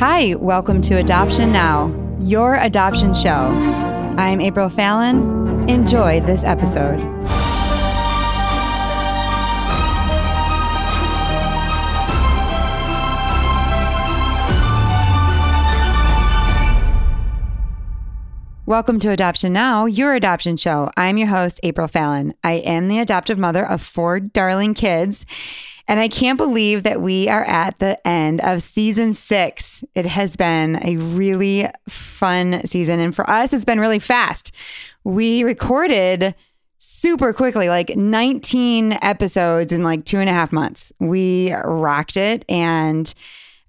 Hi, welcome to Adoption Now, your adoption show. I'm April Fallon. Enjoy this episode. Welcome to Adoption Now, your adoption show. I'm your host, April Fallon. I am the adoptive mother of four darling kids, and I can't believe that we are at the end of season six. It has been a really fun season, and for us, it's been really fast. We recorded super quickly, like 19 episodes in like two and a half months. We rocked it, and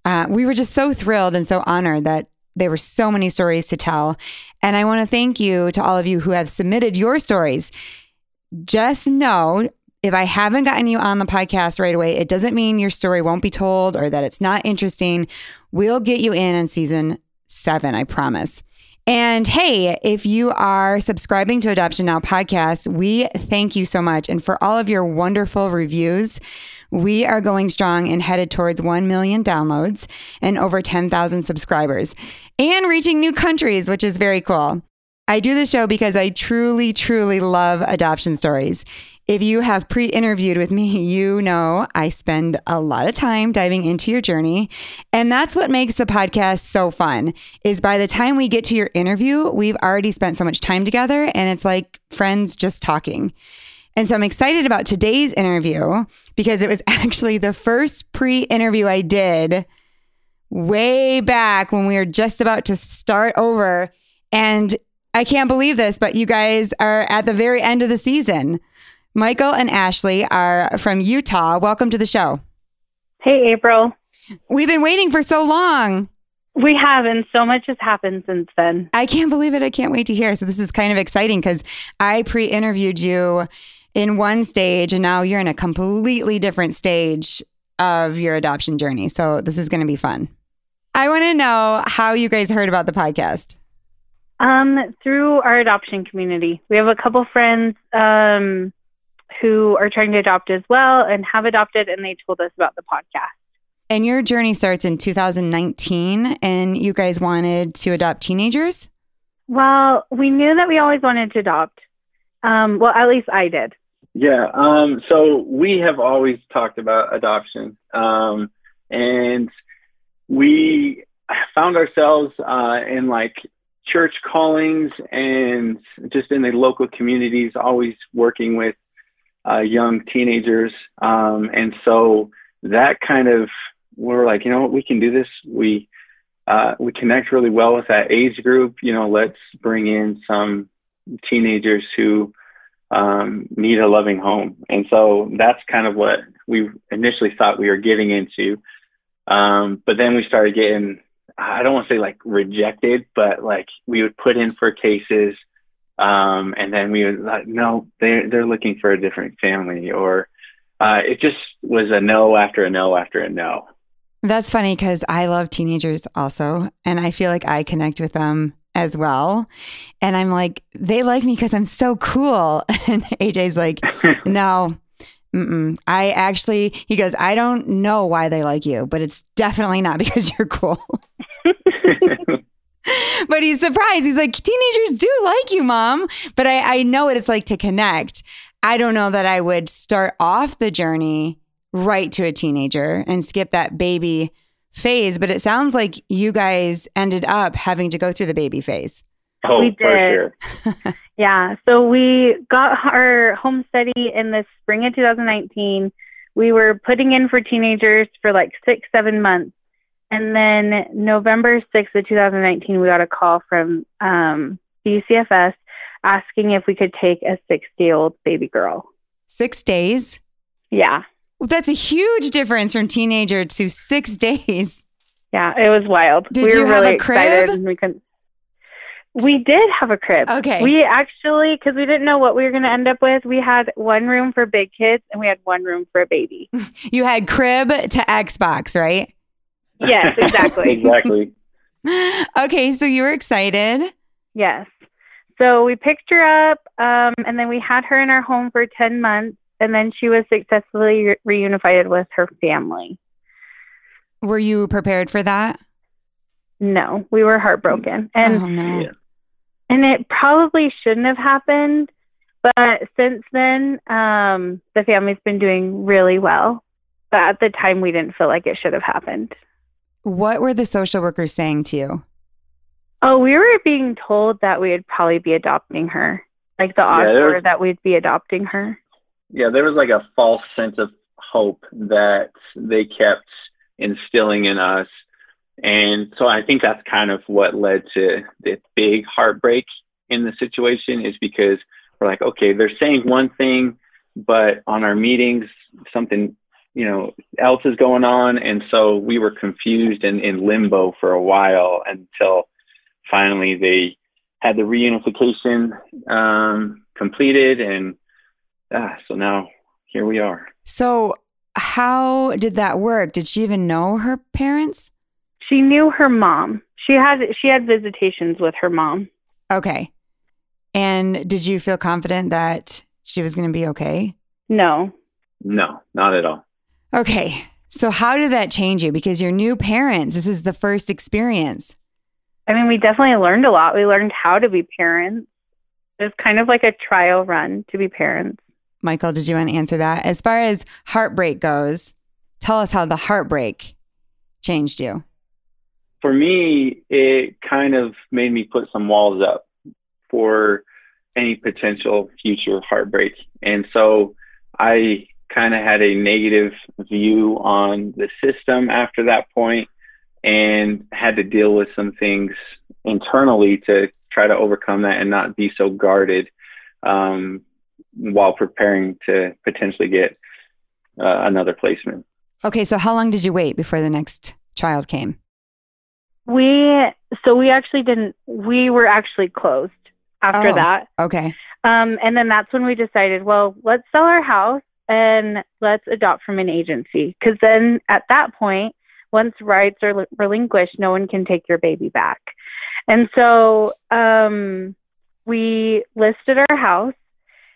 uh, we were just so thrilled and so honored that there were so many stories to tell. And I want to thank you to all of you who have submitted your stories. Just know if I haven't gotten you on the podcast right away, it doesn't mean your story won't be told or that it's not interesting. We'll get you in in season seven, I promise. And hey, if you are subscribing to Adoption Now podcast, we thank you so much. And for all of your wonderful reviews, we are going strong and headed towards 1 million downloads and over 10,000 subscribers and reaching new countries, which is very cool. I do the show because I truly, truly love adoption stories. If you have pre interviewed with me, you know I spend a lot of time diving into your journey. And that's what makes the podcast so fun is by the time we get to your interview, we've already spent so much time together and it's like friends just talking. And so I'm excited about today's interview because it was actually the first pre interview I did way back when we were just about to start over. And I can't believe this, but you guys are at the very end of the season. Michael and Ashley are from Utah. Welcome to the show. Hey, April. We've been waiting for so long. We have, and so much has happened since then. I can't believe it. I can't wait to hear. So, this is kind of exciting because I pre interviewed you in one stage and now you're in a completely different stage of your adoption journey. So this is going to be fun. I want to know how you guys heard about the podcast. Um, through our adoption community. We have a couple friends um, who are trying to adopt as well and have adopted, and they told us about the podcast. And your journey starts in 2019, and you guys wanted to adopt teenagers? Well, we knew that we always wanted to adopt. Um, well, at least I did. Yeah. Um, so we have always talked about adoption, um, and we found ourselves uh, in like church callings and just in the local communities, always working with uh, young teenagers. Um, and so that kind of we're like, you know what, we can do this. We uh, we connect really well with that age group. You know, let's bring in some teenagers who um, need a loving home. And so that's kind of what we initially thought we were getting into. Um, but then we started getting, I don't want to say like rejected, but like we would put in for cases. Um, and then we would like, no, they're, they're looking for a different family or, uh, it just was a no after a no after a no. That's funny because I love teenagers also. And I feel like I connect with them as well. And I'm like, they like me because I'm so cool. And AJ's like, no, mm-mm. I actually, he goes, I don't know why they like you, but it's definitely not because you're cool. but he's surprised. He's like, teenagers do like you, mom. But I, I know what it's like to connect. I don't know that I would start off the journey right to a teenager and skip that baby phase, but it sounds like you guys ended up having to go through the baby phase. Oh, we did. Sure. yeah. So we got our home study in the spring of 2019. We were putting in for teenagers for like six, seven months. And then November 6th of 2019, we got a call from um, UCFS asking if we could take a six day old baby girl. Six days? Yeah. Well, that's a huge difference from teenager to six days. Yeah, it was wild. Did we you have really a crib? We couldn't. We did have a crib. Okay. We actually, because we didn't know what we were going to end up with, we had one room for big kids and we had one room for a baby. You had crib to Xbox, right? Yes, exactly. exactly. okay, so you were excited. yes. So we picked her up um, and then we had her in our home for 10 months and then she was successfully re- reunified with her family. Were you prepared for that? no, we were heartbroken. And oh no. And it probably shouldn't have happened, but since then, um, the family's been doing really well. But at the time we didn't feel like it should have happened. What were the social workers saying to you? Oh, we were being told that we would probably be adopting her. Like the odds Yeah, were that we'd be adopting her. yeah, there was like a false sense of hope that they kept instilling in us. And so I think that's kind of what led to the big heartbreak in the situation is because we're like, okay, they're saying one thing, but on our meetings, something, you know, else is going on. And so we were confused and in limbo for a while until finally they had the reunification um, completed. And ah, so now here we are. So, how did that work? Did she even know her parents? She knew her mom. She had she had visitations with her mom. Okay. And did you feel confident that she was going to be okay? No. No, not at all. Okay. So, how did that change you? Because you're new parents. This is the first experience. I mean, we definitely learned a lot. We learned how to be parents. It was kind of like a trial run to be parents. Michael, did you want to answer that? As far as heartbreak goes, tell us how the heartbreak changed you. For me, it kind of made me put some walls up for any potential future heartbreak. And so I kind of had a negative view on the system after that point and had to deal with some things internally to try to overcome that and not be so guarded um, while preparing to potentially get uh, another placement. Okay. So, how long did you wait before the next child came? We so we actually didn't. We were actually closed after Oh. that. Okay. Um, and then that's when we decided, well, let's sell our house and let's adopt from an agency. Because then at that point, once rights are relinquished, no one can take your baby back. And so um, we listed our house.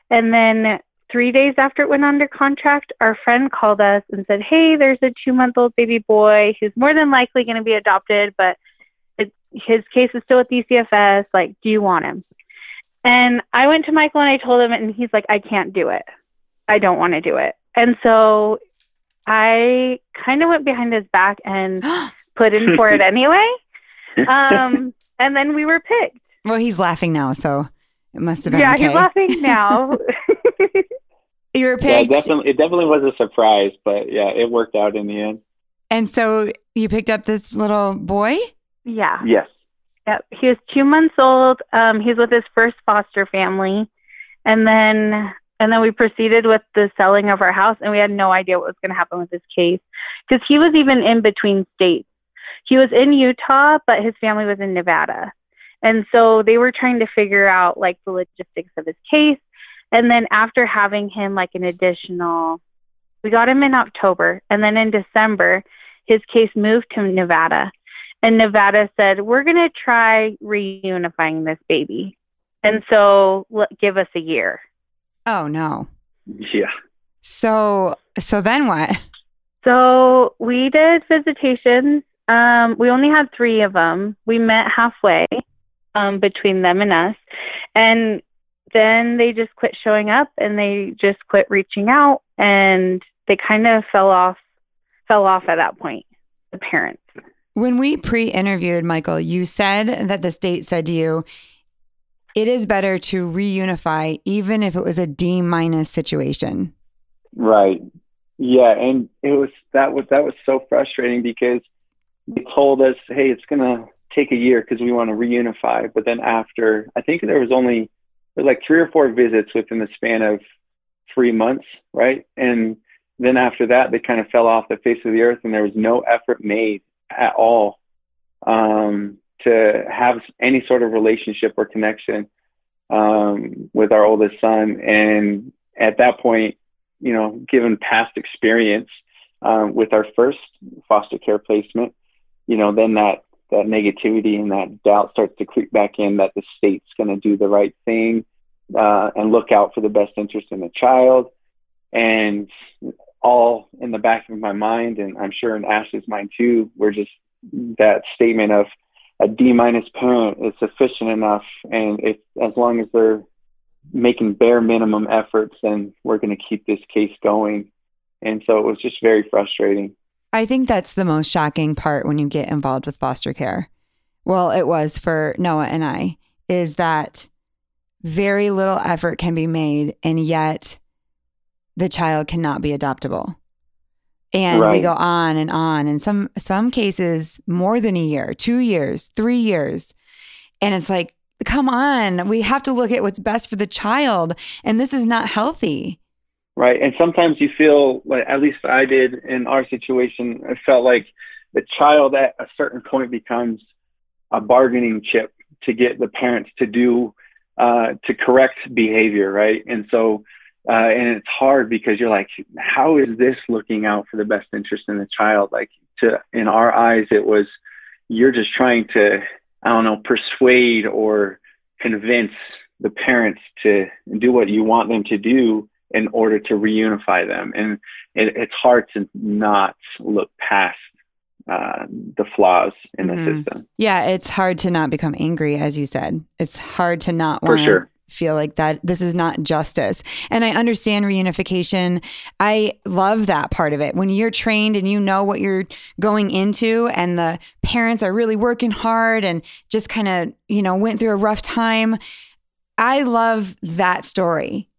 And then three days after it went under contract, our friend called us and said, hey, there's a two month old baby boy who's more than likely going to be adopted, but it, his case is still at DCFS. Like, do you want him? And I went to Michael and I told him, and he's like, I can't do it. I don't want to do it. And so I kind of went behind his back and put in for it anyway. Um, and then we were picked. well, he's laughing now. So, it must have been Yeah, okay. he's laughing now. You were Yeah, picked. definitely. It definitely was a surprise, but yeah, it worked out in the end. and so, you picked up this little boy? yeah. Yes. Yep. He was two months old. Um, he's with his first foster family. And then and then we proceeded with the selling of our house and we had no idea what was going to happen with his case because he was even in between states. He was in Utah, but his family was in Nevada. And so they were trying to figure out like the logistics of his case. And then after having him like an additional, we got him in October. And then in December, his case moved to Nevada. And Nevada said, we're going to try reunifying this baby. And so give us a year. Oh, no. Yeah. So, so then what? So we did visitations. Um, we only had three of them. We met halfway um, between them and us. And then they just quit showing up and they just quit reaching out and they kind of fell off fell off at that point, the parents. When we pre interviewed Michael, you said that the state said to you, it is better to reunify even if it was a D minus situation. Right. Yeah, and it was that was that was so frustrating because they told us, "Hey, it's gonna take a year because we want to reunify." But then after, I think there was only there was like three or four visits within the span of three months, right? And then after that, they kind of fell off the face of the earth, and there was no effort made at all um, to have any sort of relationship or connection um, with our oldest son. And at that point, you know, given past experience um, with our first foster care placement, you know, then that that negativity and that doubt starts to creep back in that the state's going to do the right thing uh, and look out for the best interest in the child, and all in the back of my mind, and I'm sure in Ashley's mind too, we're just that statement of, a D minus parent is sufficient enough, and if as long as they're making bare minimum efforts, then we're going to keep this case going. And so it was just very frustrating. I think that's the most shocking part when you get involved with foster care. Well, it was for Noah and I, is that very little effort can be made, and yet the child cannot be adoptable. And right. we go on and on. In some some cases, more than a year, two years, three years. And it's like, come on, we have to look at what's best for the child. And this is not healthy. Right. And sometimes you feel like at least I did in our situation, I felt like the child at a certain point becomes a bargaining chip to get the parents to do uh, to correct behavior, right? And so, uh, and it's hard because you're like, how is this looking out for the best interest in the child? Like, to in our eyes, it was you're just trying to, I don't know, persuade or convince the parents to do what you want them to do in order to reunify them, and it, it's hard to not look past uh, the flaws in mm-hmm. the system. Yeah, it's hard to not become angry, as you said. It's hard to not want to sure. Feel like that this is not justice. And I understand reunification. I love that part of it. When you're trained and you know what you're going into, and the parents are really working hard and just kind of, you know, went through a rough time. I love that story.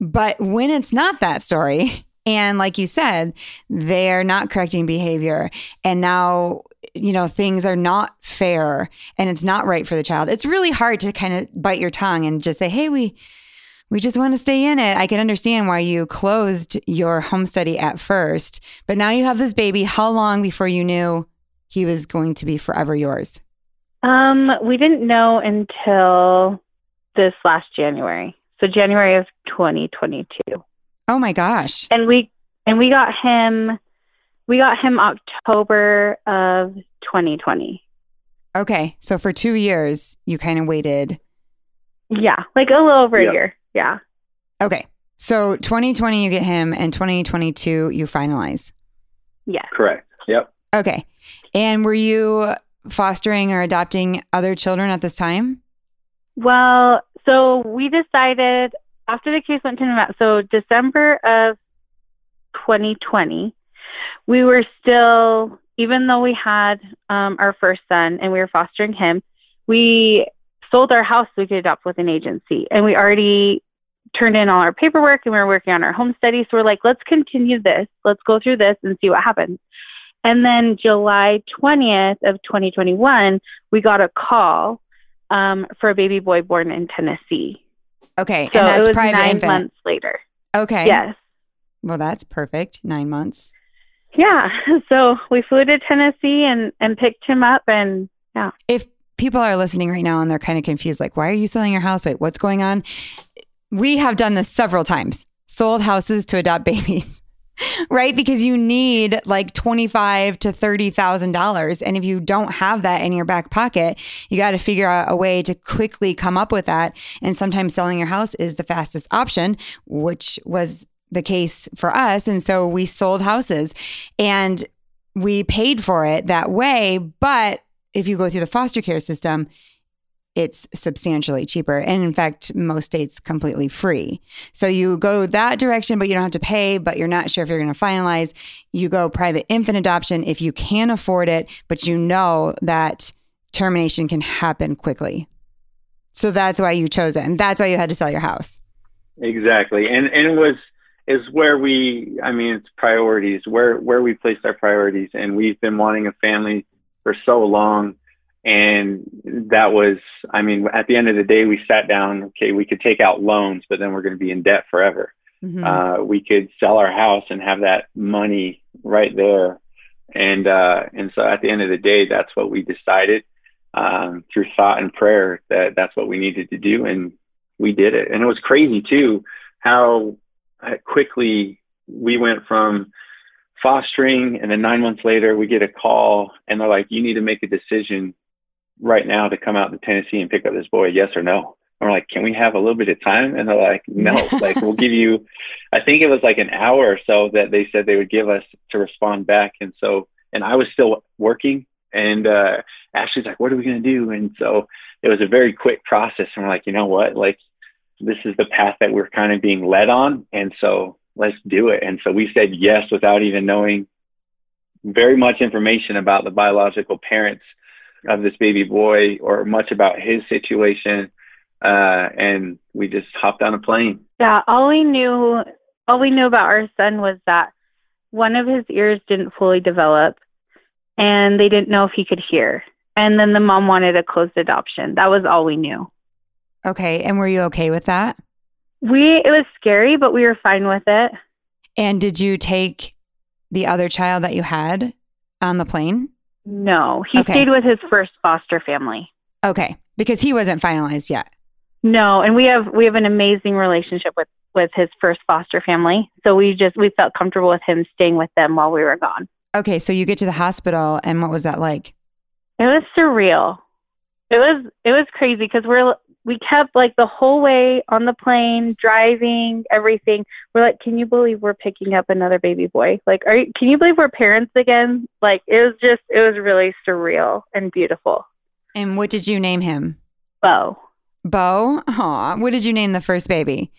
But when it's not that story, and like you said, they're not correcting behavior. And now, you know, things are not fair and it's not right for the child. It's really hard to kind of bite your tongue and just say, hey, we, we just want to stay in it. I can understand why you closed your home study at first, but now you have this baby. How long before you knew he was going to be forever yours? Um, we didn't know until this last January. So January of 2022. Oh my gosh. And we and we got him we got him October of 2020. Okay. So for 2 years you kind of waited. Yeah, like a little over yep. a year. Yeah. Okay. So 2020 you get him and 2022 you finalize. Yeah. Correct. Yep. Okay. And were you fostering or adopting other children at this time? Well, so we decided after the case went to Nevada, so December of 2020, we were still, even though we had um, our first son and we were fostering him, we sold our house so we could adopt with an agency. And we already turned in all our paperwork and we were working on our home study. So we're like, let's continue this. Let's go through this and see what happens. And then July 20th of 2021, we got a call um, for a baby boy born in Tennessee. Okay, so and that's it was private nine infant. months later. Okay. Yes. Well, that's perfect. Nine months. Yeah. So we flew to Tennessee and and picked him up, and yeah. If people are listening right now and they're kind of confused, like, why are you selling your house? Wait, what's going on? We have done this several times. Sold houses to adopt babies right? Because you need like twenty-five to thirty thousand dollars, and if you don't have that in your back pocket, you got to figure out a way to quickly come up with that. And sometimes selling your house is the fastest option, which was the case for us. And so we sold houses, and we paid for it that way. But if you go through the foster care system, it's substantially cheaper. And in fact, most states completely free. So you go that direction, but you don't have to pay, but you're not sure if you're going to finalize. You go private infant adoption if you can afford it, but you know that termination can happen quickly. So that's why you chose it. And that's why you had to sell your house. Exactly. And and it was is where we I mean it's priorities, where where we placed our priorities. And we've been wanting a family for so long. And that was i mean at the end of the day we sat down okay we could take out loans but then we're going to be in debt forever. Mm-hmm. uh, we could sell our house and have that money right there. And uh, and so at the end of the day that's what we decided um, through thought and prayer that that's what we needed to do. And we did it. And it was crazy too how quickly we went from fostering and then nine months later we get a call and they're like you need to make a decision right now to come out to Tennessee and pick up this boy? Yes or no? And we're like, can we have a little bit of time? And they're like, no, like we'll give you, I think it was like an hour or so that they said they would give us to respond back. And so, and I was still working And uh, Ashley's like, what are we going to do? And so it was a very quick process. And we're like, you know what? Like, this is the path that we're kind of being led on. And so let's do it. And so we said yes without even knowing very much information about the biological parents of this baby boy or much about his situation. Uh, and we just hopped on a plane. Yeah, all we knew, all we knew about our son was that one of his ears didn't fully develop, and they didn't know if he could hear. And then the mom wanted a closed adoption. That was all we knew. Okay. And were you okay with that? We it was scary, but we were fine with it. And did you take the other child that you had on the plane? No, he Okay. stayed with his first foster family. Okay. Because he wasn't finalized yet. No, and we have we have an amazing relationship with with his first foster family. So we just we felt comfortable with him staying with them while we were gone. Okay. So you get to the hospital, and what was that like? It was surreal. It was it was crazy because we're we kept like the whole way on the plane, driving, everything. We're like, can you believe we're picking up another baby boy? Like, are you, can you believe we're parents again? Like, it was just it was really surreal and beautiful. And what did you name him? Bo. Bo? Aw. What did you name the first baby?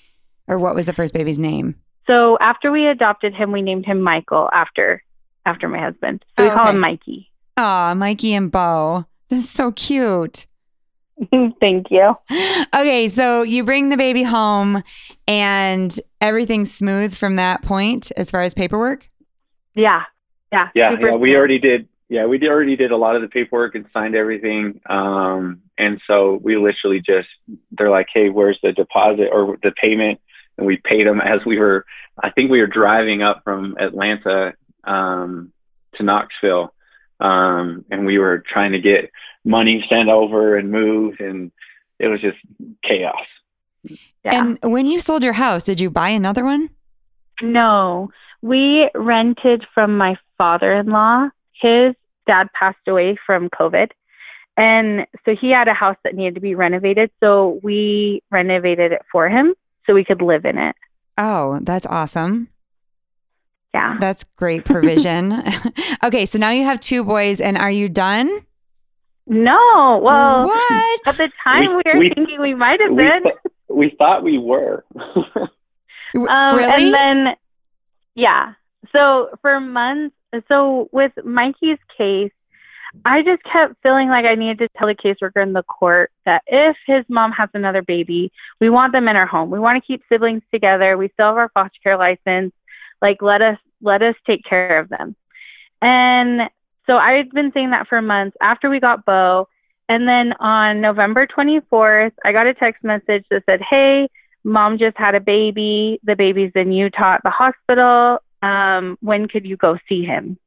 Or what was the first baby's name? So after we adopted him, we named him Michael after after my husband. So we Oh, call okay. him Mikey. Aw, Mikey and Bo. This is so cute. Thank you. Okay, so you bring the baby home and everything's smooth from that point as far as paperwork? Yeah. Yeah. Yeah, yeah, we already did. Yeah, we did, already did a lot of the paperwork and signed everything. Um, and so we literally just, they're like, hey, where's the deposit or the payment? And we paid them as we were, I think we were driving up from Atlanta um, to Knoxville. Um, and we were trying to get money sent over and moved. And it was just chaos. Yeah. And when you sold your house, did you buy another one? No, we rented from my father in law. His dad passed away from COVID. And so he had a house that needed to be renovated. So we renovated it for him so we could live in it. Oh, that's awesome. Yeah. That's great provision. okay, so now you have two boys, and are you done? No, well, what? at the time we, We- were we- thinking we might have We, been. th- we thought we were. Um, really? And then, yeah. So for months, so with Mikey's case, I just kept feeling like I needed to tell the caseworker in the court that if his mom has another baby, we want them in our home. We want to keep siblings together. We still have our foster care license. Like let us let us take care of them. And so I had been saying that for months after we got Bo. And then on November 24th, I got a text message that said, Hey, mom just had a baby. The baby's in Utah at the hospital. Um, when could you go see him?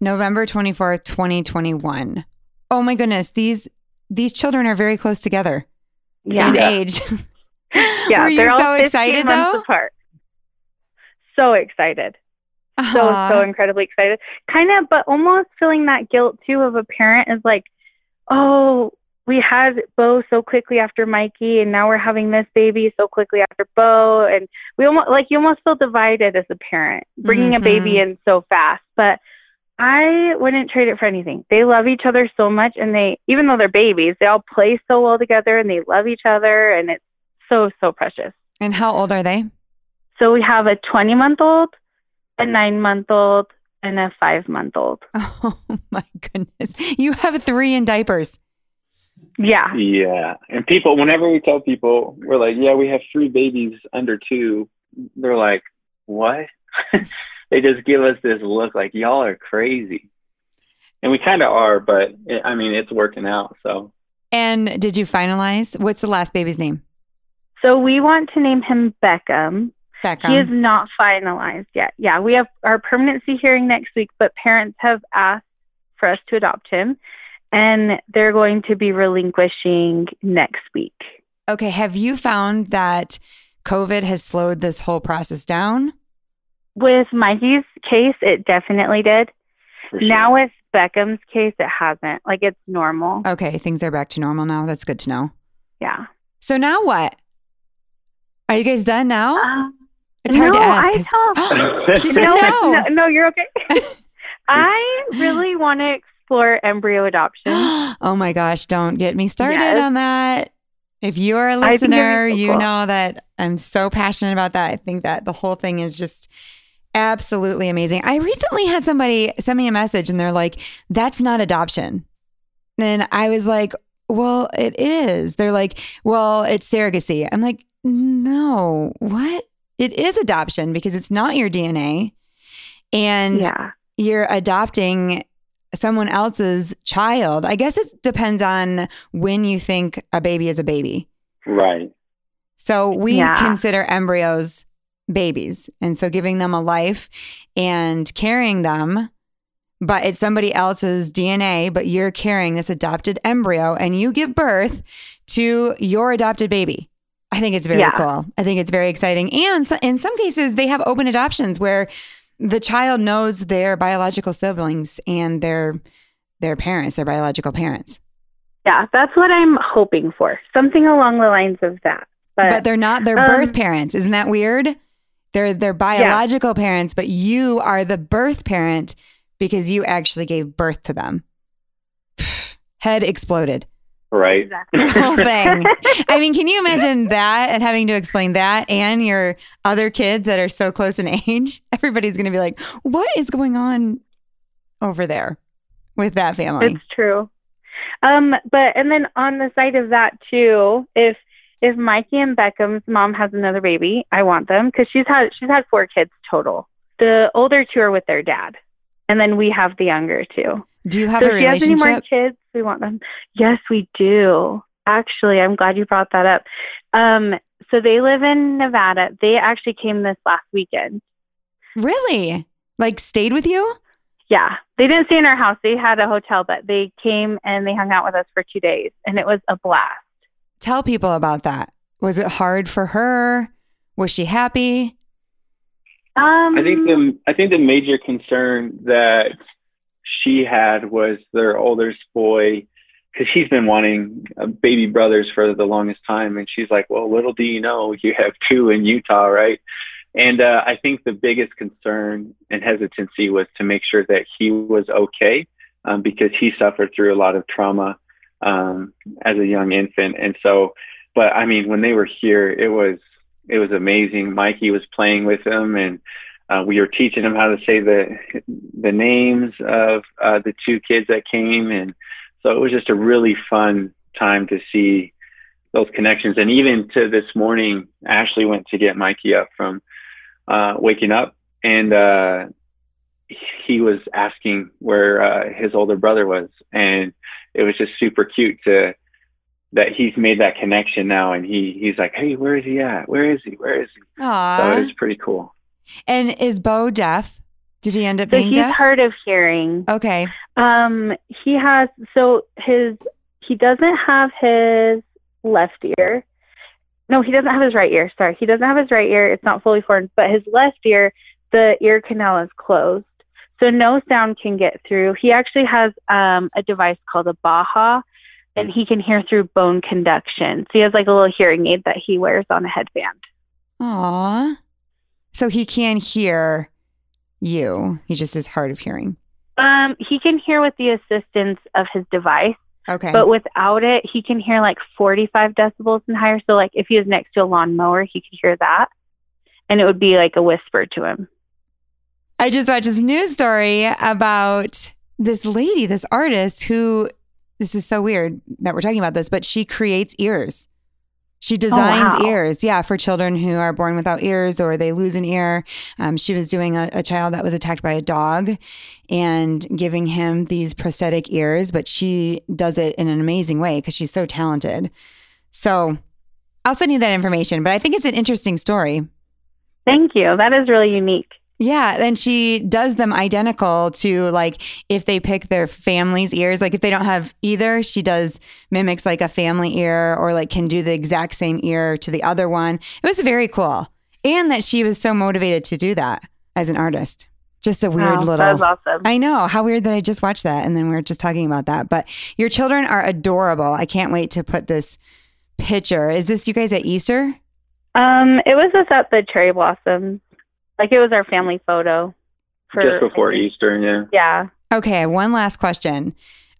November 24th, 2021. Oh my goodness, these these children are very close together Yeah. in Yeah. age. Yeah. Were you they're so 15 excited though? Apart. So excited. So, Aw. so incredibly excited. Kind of, but almost feeling that guilt too of a parent is like, oh, we had Bo so quickly after Mikey, and now we're having this baby so quickly after Bo, and we almost like you almost feel divided as a parent, bringing a baby Mhm. in so fast. But I wouldn't trade it for anything. They love each other so much, and they even though they're babies, they all play so well together, and they love each other, and it's so so precious. and how old are they? So we have a 20 month old, a nine month old, and a five month old. Oh my goodness. You have three in diapers. Yeah. Yeah. And people, whenever we tell people, we're like, yeah, we have three babies under two, they're like, what? they just give us this look like, y'all are crazy. And we kind of are, but it, I mean, it's working out. So, And did you finalize? What's the last baby's name? So we want to name him Beckham. Beckham. He is not finalized yet. Yeah, we have our permanency hearing next week, but parents have asked for us to adopt him, and they're going to be relinquishing next week. okay. Have you found that COVID has slowed this whole process down? With Mikey's case, it definitely did. sure. Now with Beckham's case, it hasn't. Like it's normal. Okay. Things are back to normal now. That's good to know. Yeah. So now what? Are you guys done now? Um, It's hard no, to ask. I 'cause- tell She said no, no. no, no, you're okay. I really want to explore embryo adoption. oh my gosh, don't get me started Yes. on that. If you are a I think it'd be listener, so you cool. know that I'm so passionate about that. I think that the whole thing is just absolutely amazing. I recently had somebody send me a message and they're like, that's not adoption. And I was like, well, it is. They're like, well, it's surrogacy. I'm like, no, what? It is adoption because it's not your DNA. And yeah. you're adopting someone else's child. I guess it depends on when you think a baby is a baby. Right. So we Yeah. consider embryos babies. And so giving them a life and carrying them, but it's somebody else's DNA, but you're carrying this adopted embryo and you give birth to your adopted baby. I think it's very Yeah. cool. I think it's very exciting. And so- in some cases, they have open adoptions where the child knows their biological siblings and their their parents, their biological parents. Yeah, that's what I'm hoping for. Something along the lines of that. But, but they're not their um, birth parents. Isn't that weird? They're their biological parents, but you are the birth parent because you actually gave birth to them. Head exploded. Right. exactly. The whole thing. I mean, can you imagine that and having to explain that and your other kids that are so close in age? Everybody's going to be like, what is going on over there with that family? It's true. Um, but and then on the side of that too, if if Mikey and Beckham's mom has another baby, I want them because she's had she's had four kids total. The older two are with their dad, and then we have the younger two. Do you have so a if she has any more relationship? kids, we want them. Yes, we do. Actually, I'm glad you brought that up. Um, so they live in Nevada. They actually came this last weekend. Really? Like stayed with you? Yeah, they didn't stay in our house. They had a hotel, but they came and they hung out with us for two days, and it was a blast. Tell people about that. Was it hard for her? Was she happy? Um, I think the I think the major concern that she had was their oldest boy because she's been wanting uh, baby brothers for the longest time, and she's like, "Well, little do you know, you have two in Utah, right?" And uh, I think the biggest concern and hesitancy was to make sure that he was okay um, because he suffered through a lot of trauma um, as a young infant, and so. But I mean, when they were here, it was it was amazing. Mikey was playing with him, and uh, we were teaching him how to say the the names of uh, the two kids that came, and so it was just a really fun time to see those connections. And even to this morning, Ashley went to get Mikey up from uh, waking up, and uh, he was asking where uh, his older brother was, and it was just super cute to that he's made that connection now, and he he's like, hey, where is he at? Where is he? Where is he? So Aw. it was pretty cool. and is Bo deaf? Did he end up so being he's deaf? hard of hearing. Okay. Um, he has so his he doesn't have his left ear. No, he doesn't have his right ear. Sorry, he doesn't have his right ear. It's not fully formed, but his left ear, the ear canal is closed, so no sound can get through. He actually has um, a device called a Baha, and he can hear through bone conduction. So he has like a little hearing aid that he wears on a headband. Aw. So he can hear you. He just is hard of hearing. Um, he can hear with the assistance of his device. Okay. But without it, he can hear like 45 decibels and higher. So, like, if he was next to a lawnmower, he could hear that. And it would be like a whisper to him. I just watched this news story about this lady, this artist who, this is so weird that we're talking about this, but she creates ears. She designs wow. ears, yeah, for children who are born without ears or they lose an ear. Um, she was doing a, a child that was attacked by a dog and giving him these prosthetic ears, but she does it in an amazing way because she's so talented. So I'll send you that information, but I think it's an interesting story. Thank you. That is really unique. Yeah, and she does them identical to like if they pick their family's ears. Like if they don't have either, she does mimics like a family ear or like can do the exact same ear to the other one. It was very cool. And that she was so motivated to do that as an artist. Just a weird Wow, little That was awesome. I know. How weird that I just watched that and then we were just talking about that. But your children are adorable. I can't wait to put this picture. Is this you guys at Easter? um, it was us at the cherry blossoms. Like, it was our family photo. For, Just before Easter, yeah. Yeah. Okay, one last question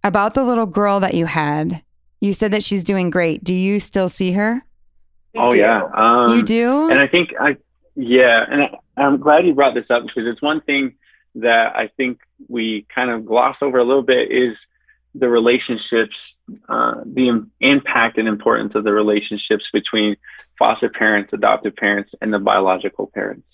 about the little girl that you had. You said that she's doing great. Do you still see her? Oh yeah, um, you do. And I think I, yeah, and I, I'm glad you brought this up because it's one thing that I think we kind of gloss over a little bit is the relationships, uh, the impact and importance of the relationships between foster parents, adoptive parents, and the biological parents.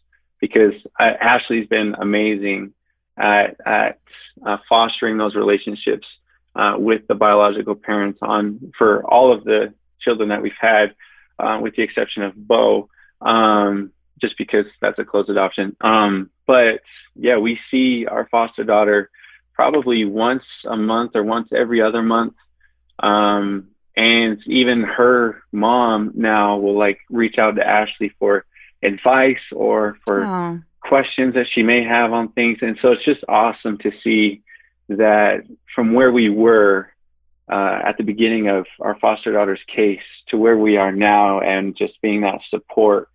Because uh, Ashley's been amazing at, at uh, fostering those relationships uh, with the biological parents on for all of the children that we've had, uh, with the exception of Bo, um, just because that's a closed adoption. Um, but yeah, we see our foster daughter probably once a month or once every other month. Um, and even her mom now will like reach out to Ashley for advice or for oh. questions that she may have on things. And so it's just awesome to see that from where we were uh, at the beginning of our foster daughter's case to where we are now and just being that support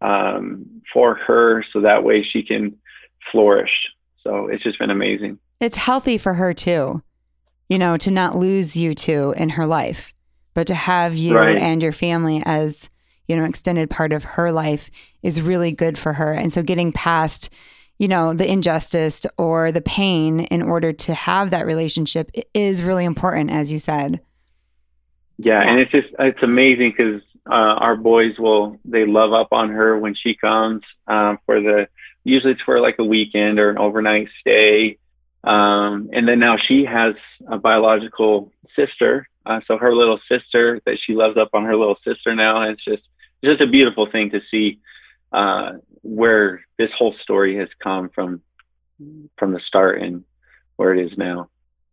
um, for her so that way she can flourish. So it's just been amazing. It's healthy for her too, you know, to not lose you two in her life, but to have you right. and your family as, you know, extended part of her life is really good for her. And so getting past, you know, the injustice or the pain in order to have that relationship is really important, as you said. Yeah, and it's just it's amazing because uh, our boys will they love up on her when she comes um, for the usually it's for like a weekend or an overnight stay. Um, and then now she has a biological sister. Uh, so her little sister that she loves up on her little sister now. And it's just, it's just a beautiful thing to see uh, where this whole story has come from, from the start and where it is now.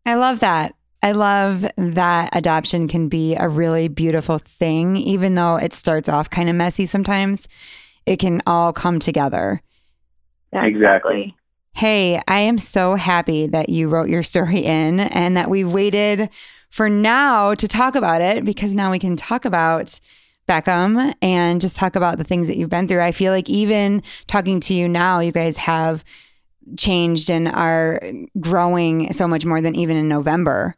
I love that. I love that adoption can be a really beautiful thing, even though it starts off kind of messy sometimes. It can all come together. Yeah, exactly. Hey, I am so happy that you wrote your story in and that we waited for now to talk about it because now we can talk about Beckham and just talk about the things that you've been through. I feel like even talking to you now, you guys have changed and are growing so much more than even in November.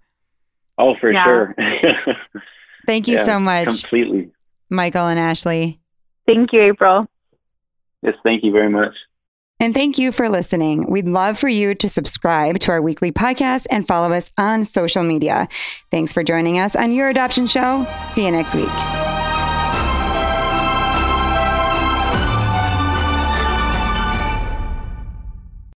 Oh, for yeah. sure. Thank you yeah, so much. Completely. Michael and Ashley. Thank you, April. Yes, thank you very much. And thank you for listening. We'd love for you to subscribe to our weekly podcast and follow us on social media. Thanks for joining us on Your Adoption Show. See you next week.